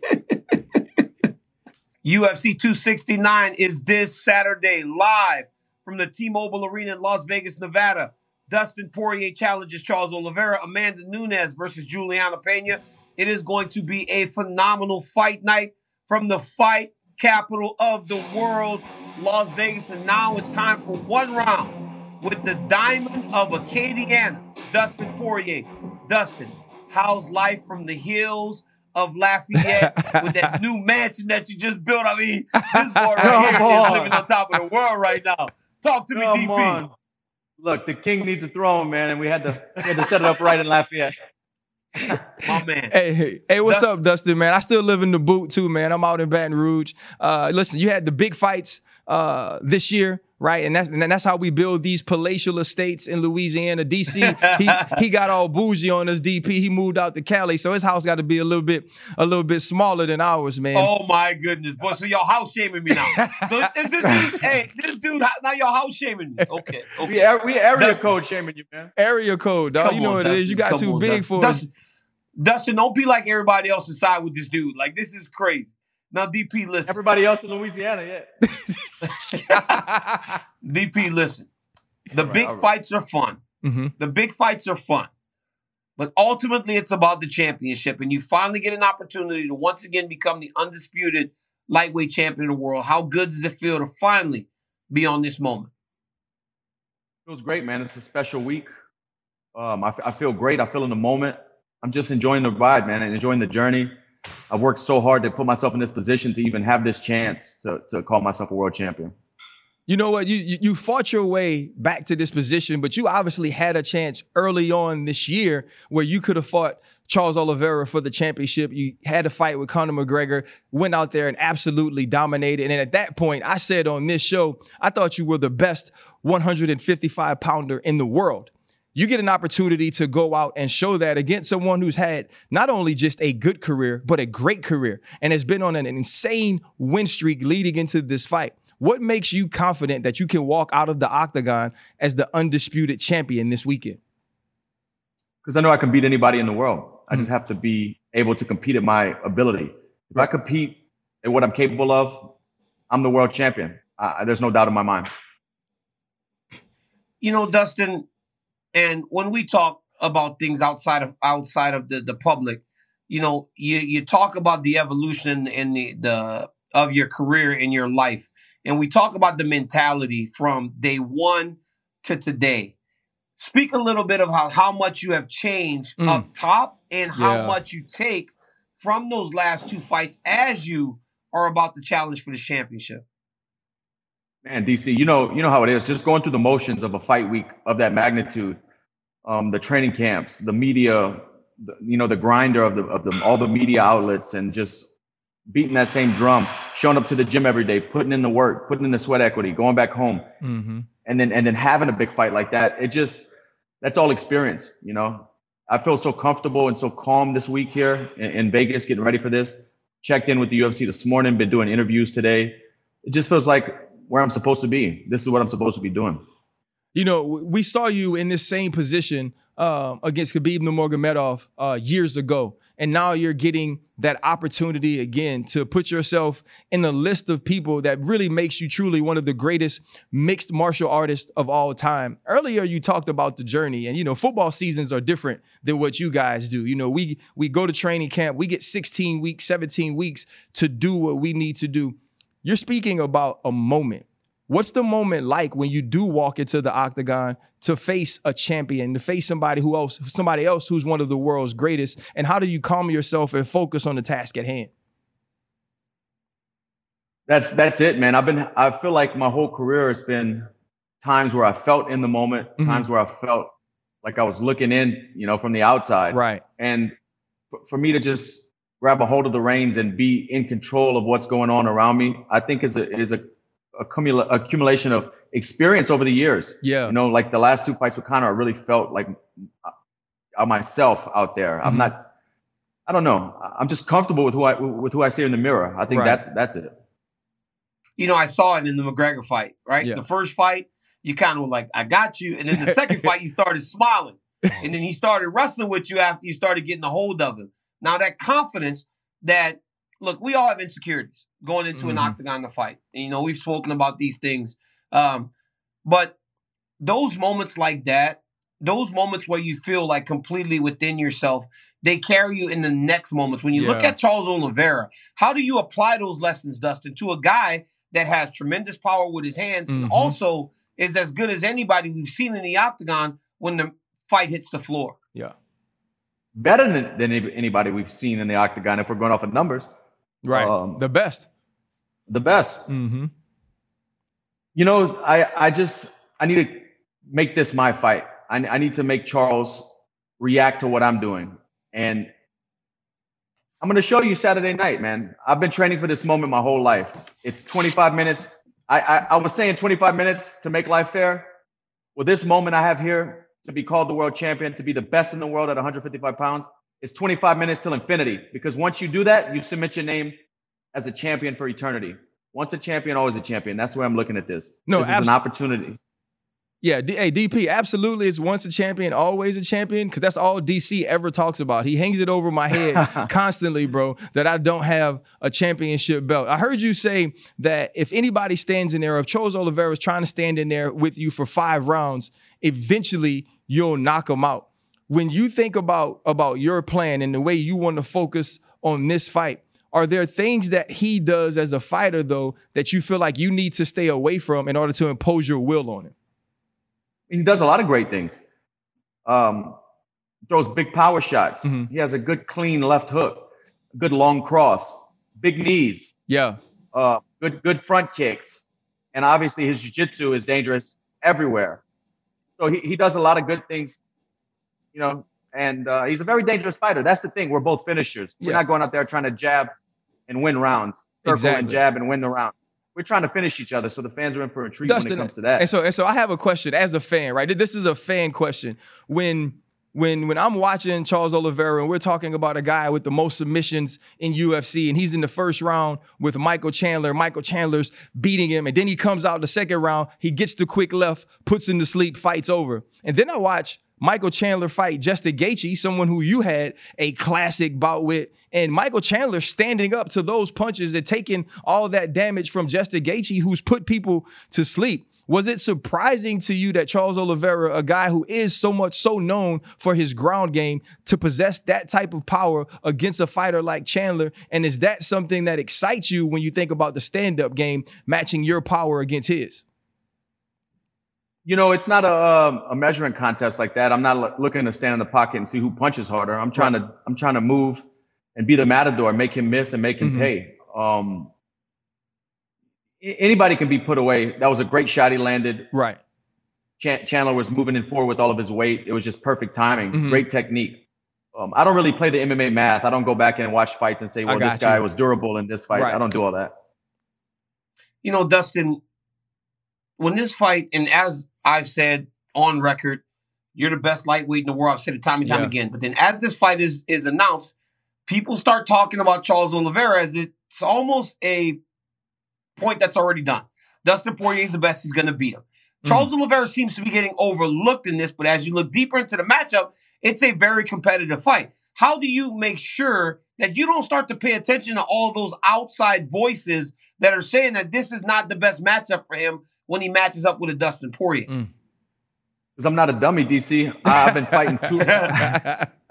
UFC 269 is this Saturday live from the T-Mobile Arena in Las Vegas, Nevada. Dustin Poirier challenges Charles Oliveira. Amanda Nunes versus Julianna Pena. It is going to be a phenomenal fight night from the fight capital of the world, Las Vegas. And now it's time for one round with the diamond of Acadiana, Dustin Poirier. Dustin, how's life from the hills of Lafayette with that (laughs) new mansion that you just built? I mean, this boy (laughs) right Come here is on. living on top of the world right now. Talk to me, DP. on. Look, the king needs a throne, man, and we had to we had to set it up right in Lafayette. (laughs) My man. Hey, hey, hey, what's Dust- up, Dustin, man? I still live in the boot too, man. I'm out in Baton Rouge. Uh, listen, you had the big fights uh, this year, right? And that's and that's how we build these palatial estates in Louisiana. DC, (laughs) he he got all bougie on his DP, he moved out to Cali, so his house got to be a little bit a little bit smaller than ours, man. Oh my goodness, boy! So y'all house shaming me now. So this, this dude, hey, this dude, now y'all house shaming me. Okay, okay. We, we area That's- code shaming you, man. Area code, dog. Come you know on, what it is. You got Dustin. too on, big Dustin. for us. Dustin, Dustin, don't be like everybody else inside with this dude. Like this is crazy. Now, DP, listen. Everybody else in Louisiana, yeah. (laughs) DP, listen. The All right, big all right. fights are fun. Mhm. The big fights are fun. But ultimately, it's about the championship, and you finally get an opportunity to once again become the undisputed lightweight champion of the world. How good does it feel to finally be on this moment? Feels great, man. It's a special week. Um, I, I feel great. I feel in the moment. I'm just enjoying the ride, man, and enjoying the journey. I've worked so hard to put myself in this position to even have this chance to, to call myself a world champion. You know what? You, you you fought your way back to this position, but you obviously had a chance early on this year where you could have fought Charles Oliveira for the championship. You had a fight with Conor McGregor, went out there and absolutely dominated. And at that point, I said on this show, I thought you were the best 155 pounder in the world. You get an opportunity to go out and show that against someone who's had not only just a good career, but a great career and has been on an insane win streak leading into this fight. What makes you confident that you can walk out of the octagon as the undisputed champion this weekend? Because I know I can beat anybody in the world. I hmm. just have to be able to compete at my ability. If I compete at what I'm capable of, I'm the world champion. I, there's no doubt in my mind. you know, Dustin, and when we talk about things outside of outside of the, the public, you know, you you talk about the evolution in the the of your career in your life, and we talk about the mentality from day one to today. Speak a little bit of how how much you have changed Mm. up top and how Yeah. much you take from those last two fights as you are about to challenge for the championship. Man, DC, you know, you know how it is. Just going through the motions of a fight week of that magnitude, um, the training camps, the media, the, you know, the grinder of the of the all the media outlets, and just beating that same drum, showing up to the gym every day, putting in the work, putting in the sweat equity, going back home, Mm-hmm. and then and then having a big fight like that. It just that's all experience, you know. I feel so comfortable and so calm this week here in, in Vegas, getting ready for this. Checked in with the UFC this morning, been doing interviews today. It just feels like where I'm supposed to be. This is what I'm supposed to be doing. You know, we saw you in this same position um, against Khabib Nurmagomedov uh, years ago, and now you're getting that opportunity again to put yourself in the list of people that really makes you truly one of the greatest mixed martial artists of all time. Earlier, you talked about the journey, and you know, football seasons are different than what you guys do. You know, we we go to training camp, we get 16 weeks, 17 weeks to do what we need to do. You're speaking about a moment. What's the moment like when you do walk into the octagon to face a champion, to face somebody who else, somebody else who's one of the world's greatest? And how do you calm yourself and focus on the task at hand? That's that's it, man. I've been I feel like my whole career has been times where I felt in the moment, Mhm. times where I felt like I was looking in, you know, from the outside. Right. And for, for me to just grab a hold of the reins and be in control of what's going on around me, I think is a is a accumula- accumulation of experience over the years. Yeah. You know, like the last two fights with Conor, I really felt like uh, myself out there. I'm Mhm. not. I don't know. I- I'm just comfortable with who I with who I see in the mirror. I think Right. that's that's it. you know, I saw it in the McGregor fight, right? Yeah. The first fight, you kind of were like, I got you. And then the second (laughs) fight, you started smiling. And then he started wrestling with you after you started getting a hold of him. Now, that confidence that, look, we all have insecurities going into an Mhm. octagon to fight. And, you know, we've spoken about these things. Um, but those moments like that, those moments where you feel like completely within yourself, they carry you in the next moments. When you look at Charles Oliveira, how do you apply those lessons, Dustin, to a guy that has tremendous power with his hands Mhm. and also is as good as anybody we've seen in the octagon when the fight hits the floor? Yeah. Better than, than anybody we've seen in the octagon. If we're going off of numbers, Right. Um, the best. The best. Mm-hmm. You know, I I just I need to make this my fight. I I need to make Charles react to what I'm doing, and I'm going to show you Saturday night, man. I've been training for this moment my whole life. It's 25 minutes I, I, I was saying 25 minutes to make life fair. Well, this moment I have here to be called the world champion, to be the best in the world at 155 pounds, it's 25 minutes till infinity. Because once you do that, you submit your name as a champion for eternity. Once a champion, always a champion. That's the way I'm looking at this. No, this is an opportunity. Yeah, D- hey, DP, absolutely is once a champion, always a champion, because that's all DC ever talks about. He hangs it over my head (laughs) constantly, bro, that I don't have a championship belt. I heard you say that if anybody stands in there, if Charles Oliveira is trying to stand in there with you for five rounds, eventually you'll knock him out. When you think about about your plan and the way you want to focus on this fight, are there things that he does as a fighter though that you feel like you need to stay away from in order to impose your will on him? He does a lot of great things. Um, throws big power shots. Mhm. He has a good clean left hook, good long cross, big knees, Yeah. uh, good good front kicks, and obviously his jiu-jitsu is dangerous everywhere. So he, he does a lot of good things, you know, and uh, he's a very dangerous fighter. That's the thing. We're both finishers. We're not going out there trying to jab and win rounds, circle Exactly. and jab and win the round. We're trying to finish each other, so the fans are in for a treat when it comes to that. And so, and so I have a question as a fan, right? This is a fan question. When when when I'm watching Charles Oliveira and we're talking about a guy with the most submissions in UFC, and he's in the first round with Michael Chandler. Michael Chandler's beating him, and then he comes out the second round. He gets the quick left, puts him to sleep, fights over. And then I watch Michael Chandler fight Justin Gaethje, someone who you had a classic bout with, and Michael Chandler standing up to those punches and taking all that damage from Justin Gaethje, who's put people to sleep. Was it surprising to you that Charles Oliveira, a guy who is so much so known for his ground game, to possess that type of power against a fighter like Chandler? And is that something that excites you when you think about the stand-up game matching your power against his? You know, it's not a um, a measurement contest like that. I'm not looking to stand in the pocket and see who punches harder. I'm trying to I'm trying to move and be the matador, make him miss and make him Mhm. pay. Um, anybody can be put away. That was a great shot he landed. Right. Chan- Chandler was moving in forward with all of his weight. It was just perfect timing, Mhm. great technique. Um, I don't really play the MMA math. I don't go back and watch fights and say, well, this got guy was durable in this fight. Right. I don't do all that. You know, Dustin, when this fight, and as I've said on record, you're the best lightweight in the world. I've said it time and time Yeah. again. But then as this fight is is announced, people start talking about Charles Oliveira as it's almost a point that's already done. Dustin Poirier is the best. He's going to beat him. Mm. Charles Oliveira seems to be getting overlooked in this, but as you look deeper into the matchup, it's a very competitive fight. How do you make sure that you don't start to pay attention to all those outside voices that are saying that this is not the best matchup for him when he matches up with a Dustin Poirier? Mm. Because I'm not a dummy, DC. I- I've been fighting too. (laughs)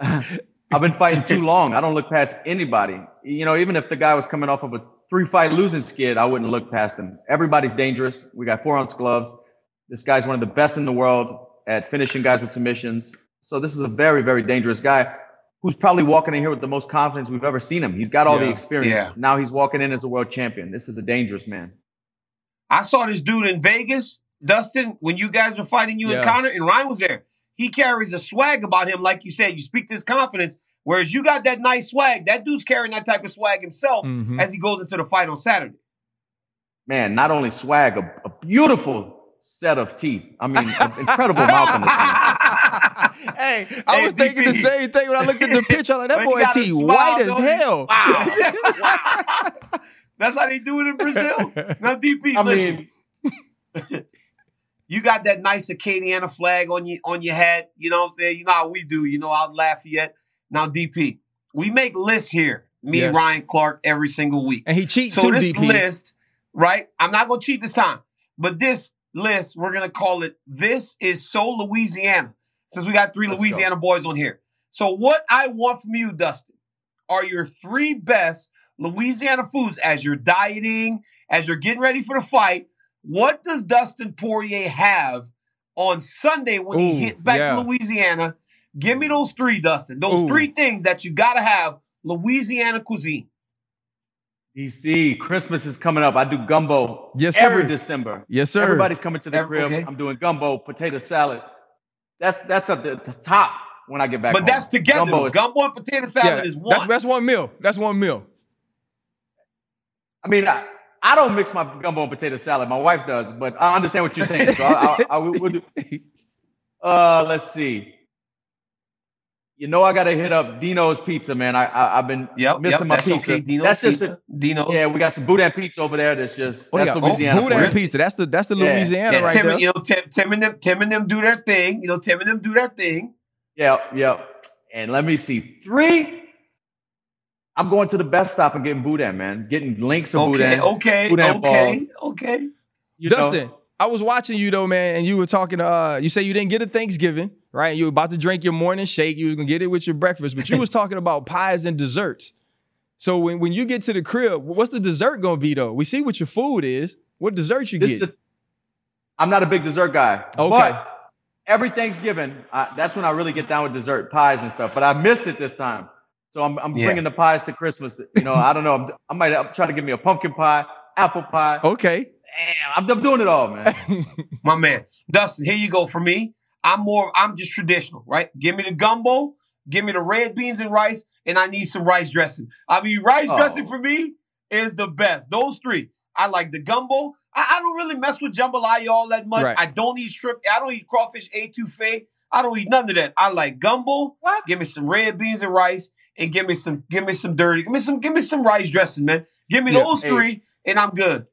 I've been fighting too long. I don't look past anybody. You know, even if the guy was coming off of a three fight losing skid, I wouldn't look past him. Everybody's dangerous. We got four ounce gloves. This guy's one of the best in the world at finishing guys with submissions. So this is a very, very dangerous guy who's probably walking in here with the most confidence we've ever seen him. He's got all the experience. Yeah. Now he's walking in as a world champion. This is a dangerous man. I saw this dude in Vegas, Dustin, when you guys were fighting you Yeah. and Conor, and Ryan was there. He carries a swag about him, like you said. You speak this confidence, whereas you got that nice swag. That dude's carrying that type of swag himself Mhm. as he goes into the fight on Saturday. Man, not only swag, a, a beautiful set of teeth. I mean, an (laughs) incredible mouth on this (laughs) man. hey, I Hey, was thinking the same thing when I looked at the picture. I'm like, that But he boy got a T smile, white as don't hell. Wow. (laughs) That's how they do it in Brazil. (laughs) Now, DP, I listen, mean, (laughs) you got that nice Acadiana flag on your on your head. You know what I'm saying? You know how we do. You know, out in Lafayette. Now, DP, we make lists here. Me, Yes. Ryan Clark, every single week. And he cheats So too, this DP. list, right? I'm not gonna cheat this time, but this list, we're gonna call it "This is so Louisiana." Since we got 3 Let's Louisiana boys on here, so what I want from you, Dustin, are your three best Louisiana foods as you're dieting, as you're getting ready for the fight. What does Dustin Poirier have on Sunday when Ooh, he hits back yeah. to Louisiana? Give me those three, Dustin. Those Ooh. three things that you gotta have Louisiana cuisine. DC, Christmas is coming up. I do gumbo Yes, every sir. December. Yes, sir. Everybody's coming to the Every- crib. okay. I'm doing gumbo, potato salad. That's that's at the, the top when I get back. But home. that's together. Gumbo Gumbo, and potato salad Yeah, is one. That's, that's one meal. That's one meal. I mean, I, I don't mix my gumbo and potato salad. My wife does, but I understand what you're saying. So I, I, I would. do- (laughs) Uh, let's see. You know, I got to hit up Dino's Pizza, man. I, I I've been Yep, missing yep, my that's pizza. okay. Dino's that's just pizza. a, Dino's. yeah. We got some boudin pizza over there. That's just What do you that's? Oh, Louisiana. for Boudin you. pizza. That's the that's the Yeah. Louisiana Yeah, right Tim, there. you know, Tim, Tim and them, Tim and them do their thing. You know, Tim and them do their thing. Yeah, yeah. And let me see. Three. I'm going to the best stop and getting boudin, man. Getting links of Okay, boudin. okay, Boudin okay, okay. You know? Dustin, I was watching you though, man, and you were talking. Uh, you say you didn't get a Thanksgiving, right? You were about to drink your morning shake. You were gonna get it with your breakfast, but you was (laughs) talking about pies and desserts. So when, when you get to the crib, what's the dessert gonna be though? We see what your food is. What dessert you This get? the, I'm not a big dessert guy. Okay. But every Thanksgiving, I, that's when I really get down with dessert, pies and stuff. But I missed it this time. So I'm, I'm Yeah. bringing the pies to Christmas. You know, I don't know. I'm, I might I'm trying to give me a pumpkin pie, apple pie. okay. Damn, I'm, I'm doing it all, man. (laughs) My man, Dustin. Here you go. For me, I'm more. I'm just traditional, right? Give me the gumbo. Give me the red beans and rice, and I need some rice dressing. I mean, rice Oh. dressing for me is the best. Those three. I like the gumbo. I, I don't really mess with jambalaya all that much. Right. I don't eat shrimp. I don't eat crawfish etouffee. I don't eat none of that. I like gumbo. What? Give me some red beans and rice, and give me some. Give me some dirty. Give me some. Give me some rice dressing, man. Give me Yeah. those Hey. three, and I'm good.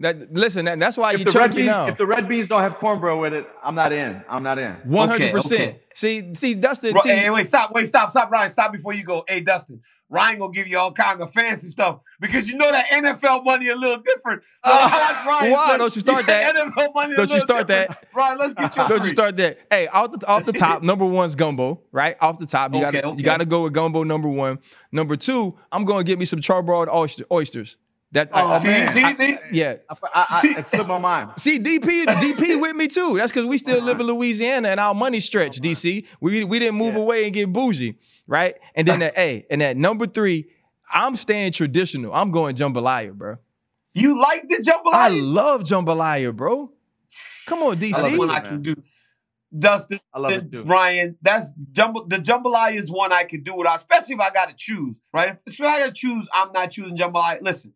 That, listen, that, that's why If you the, red chunky beans, now. if the red beans don't have cornbread with it, I'm not in. I'm not in. One hundred percent. See, see, Dustin. Bro, see, hey, wait, stop, wait, stop, stop, Ryan, stop before you go. Hey, Dustin, Ryan gonna give you all kind of fancy stuff because you know that NFL money a little different. So uh, like Ryan, why don't you start (laughs) that? NFL money Don't you little start that? Ryan, let's get your (laughs) Don't you start that? Hey, off the off the top, (laughs) number one's gumbo, right? Off the top, you Okay, gotta okay. you gotta go with gumbo number one. Number two, I'm gonna get me some charbroiled oyster, oysters. That's I- Oh, I- See, man. see, see? yeah. I, I, I, See- it slipped my mind. See, DP, DP with me too. That's because we still live in (laughs) Louisiana and our money stretch, oh, DC. We we didn't move Yeah. away and get bougie, right? And then at A, (laughs) and at number three, I'm staying traditional. I'm going jambalaya, bro. You like the jambalaya? I love jambalaya, bro. Come on, DC. That's love one I can do. Dustin, I love it too. Ryan, that's jumbo, the jambalaya is one I could do without, especially if I got to choose, right? If, if I got to choose, I'm not choosing jambalaya. Listen,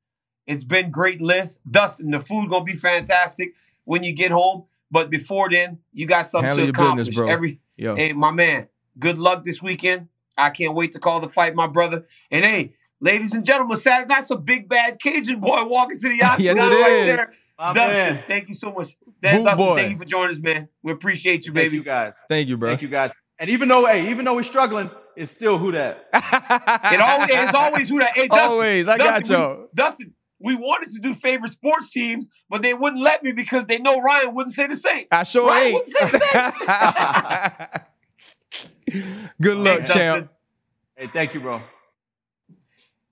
it's been great list. Dustin, the food gonna be fantastic when you get home. But before then, you got something Handle to accomplish. business, bro. Every Yo. hey, my man, good luck this weekend. I can't wait to call the fight, my brother. And hey, ladies and gentlemen, Saturday night's a big bad Cajun boy walking to the (laughs) octagon Yes, it right is. there. My Dustin, man. thank you so much. Dan, Boot Dustin, boy. thank you for joining us, man. We appreciate you, Thank baby. you guys. Thank you, bro. Thank you guys. And even though, hey, even though we're struggling, it's still who that. It always, it's always who that. Hey, (laughs) Dustin, Always, I got Dustin, we- y'all. Dustin, we wanted to do favorite sports teams, but they wouldn't let me because they know Ryan wouldn't say the Saints. I sure Ryan ain't. wouldn't say the Saints. (laughs) Good luck, Hey, champ. Hey, thank you, bro.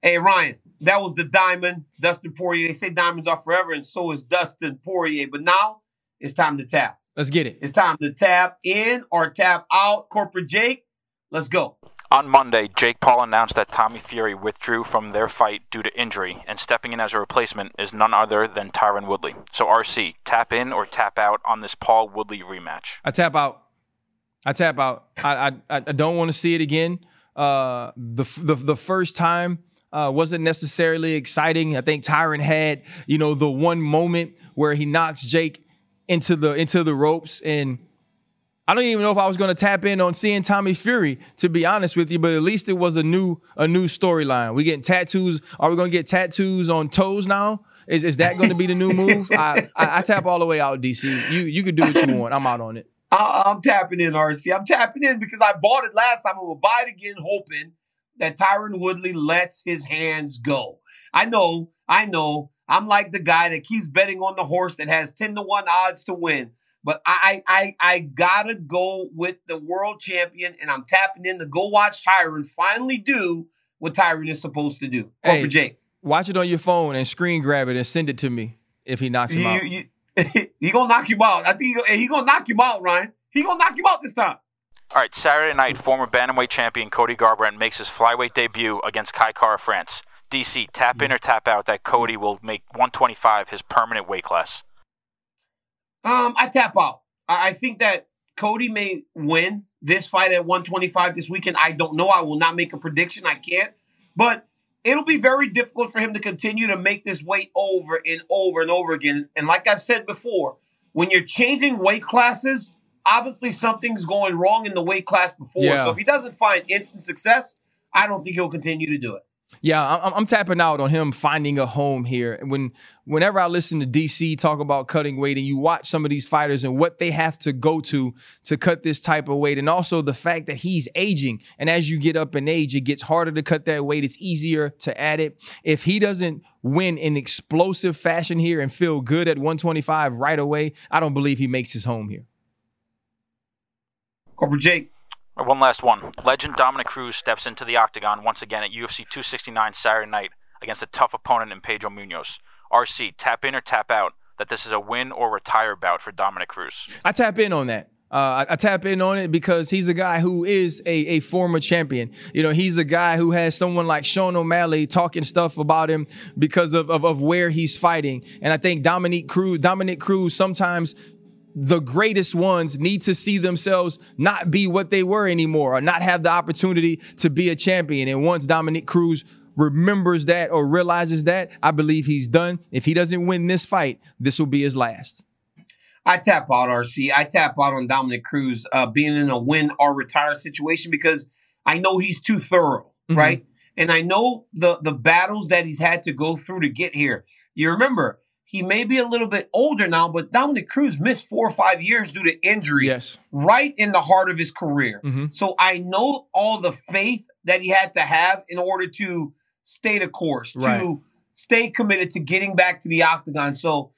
Hey, Ryan, that was the diamond, Dustin Poirier. They say diamonds are forever, and so is Dustin Poirier. But now it's time to tap. Let's get it. It's time to tap in or tap out. Corporate Jake, let's go. On Monday, Jake Paul announced that Tommy Fury withdrew from their fight due to injury, and stepping in as a replacement is none other than Tyron Woodley. So, RC, tap in or tap out on this Paul Woodley rematch. I tap out. I tap out. I I, I don't want to see it again. Uh, the the the first time uh, wasn't necessarily exciting. I think Tyron had you know the one moment where he knocks Jake into the into the ropes and. I don't even know if I was going to tap in on seeing Tommy Fury, to be honest with you, but at least it was a new a new storyline. We getting tattoos. Are we going to get tattoos on toes now? Is, is that going to be the new move? (laughs) I, I I tap all the way out, DC. You you can do what you want. I'm out on it. I, I'm tapping in, RC. I'm tapping in because I bought it last time. I'm gonna buy it again, hoping that Tyron Woodley lets his hands go. I know, I know. I'm like the guy that keeps betting on the horse that has 10 to 1 odds to win. But I I I gotta go with the world champion, and I'm tapping in to go watch Tyron finally do what Tyron is supposed to do. Hey, Corporate Jake. Watch it on your phone and screen grab it and send it to me if he knocks him You, out. you, (laughs) he gonna knock you out. I think he, he gonna knock you out, Ryan. He gonna knock you out this time. All right, Saturday night, former bantamweight champion Cody Garbrandt makes his flyweight debut against Kai Kara France. DC, tap in or tap out that Cody will make 125 his permanent weight class. Um, I tap out. I, I think that Cody may win this fight at 125 this weekend. I don't know. I will not make a prediction. I can't. But it'll be very difficult for him to continue to make this weight over and over and over again. And like I've said before, when you're changing weight classes, obviously something's going wrong in the weight class before. Yeah. So if he doesn't find instant success, I don't think he'll continue to do it. Yeah, I'm, I'm tapping out on him finding a home here. And when whenever I listen to DC talk about cutting weight, and you watch some of these fighters and what they have to go to to cut this type of weight, and also the fact that he's aging, and as you get up in age, it gets harder to cut that weight. It's easier to add it. If he doesn't win in explosive fashion here and feel good at 125 right away, I don't believe he makes his home here. Corporate Jake. One last one. Legend Dominick Cruz steps into the octagon once again at UFC 269 Saturday night against a tough opponent in Pedro Munhoz. RC, tap in or tap out that this is a win or retire bout for Dominick Cruz. I tap in on that. Uh, I, I, tap in on it because he's a guy who is a, a former champion. You know, he's a guy who has someone like Sean O'Malley talking stuff about him because of, of, of where he's fighting. And I think Dominick Cruz, Dominick Cruz sometimes the greatest ones need to see themselves not be what they were anymore or not have the opportunity to be a champion. And once Dominick Cruz remembers that or realizes that, I believe he's done. If he doesn't win this fight, this will be his last. I tap out RC. I tap out on Dominick Cruz uh, being in a win or retire situation because I know he's too thorough, mm-hmm. right? And I know the the battles that he's had to go through to get here. You remember, he may be a little bit older now, but Dominick Cruz missed four or five years due to injury. Yes. Right in the heart of his career. Mm-hmm. So I know all the faith that he had to have in order to stay the course, right. to stay committed to getting back to the octagon. So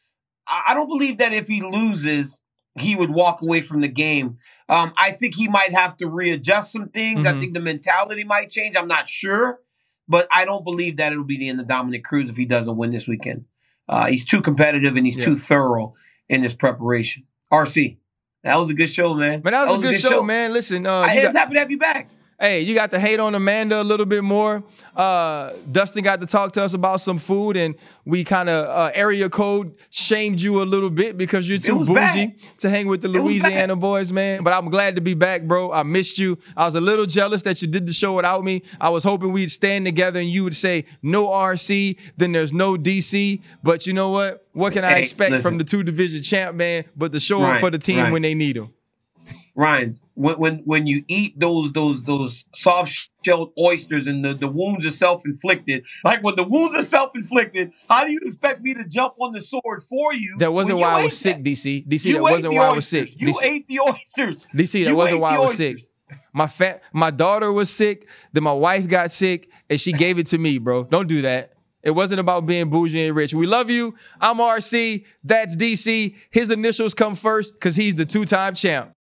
I don't believe that if he loses, he would walk away from the game. Um, I think he might have to readjust some things. Mm-hmm. I think the mentality might change. I'm not sure, but I don't believe that it'll be the end of Dominick Cruz if he doesn't win this weekend. Uh, he's too competitive and he's Yeah. too thorough in his preparation. RC, that was a good show, man. But that was, a good, show, man. Listen, uh, I you was got- happy to have you back. Hey, you got to hate on Amanda a little bit more. Uh, Dustin got to talk to us about some food, and we kind of uh, area code shamed you a little bit because you're too bougie bad. to hang with the Louisiana boys, man. But I'm glad to be back, bro. I missed you. I was a little jealous that you did the show without me. I was hoping we'd stand together and you would say no RC, then there's no DC. But you know what? What can I Hey, expect listen. from the two division champ, man? But to show up Right, for the team right. when they need him. Ryan, when when when you eat those those those soft shelled oysters and the, the wounds are self inflicted, like when the wounds are self inflicted, how do you expect me to jump on the sword for you? That wasn't why I was sick, that? DC. DC, You that wasn't why I was sick. You DC, ate the oysters. (laughs) DC, that You wasn't why I was sick. My fat, my daughter was sick. Then my wife got sick, and she gave it to me, bro. Don't do that. It wasn't about being bougie and rich. We love you. I'm RC. That's DC. His initials come first because he's the two-time champ.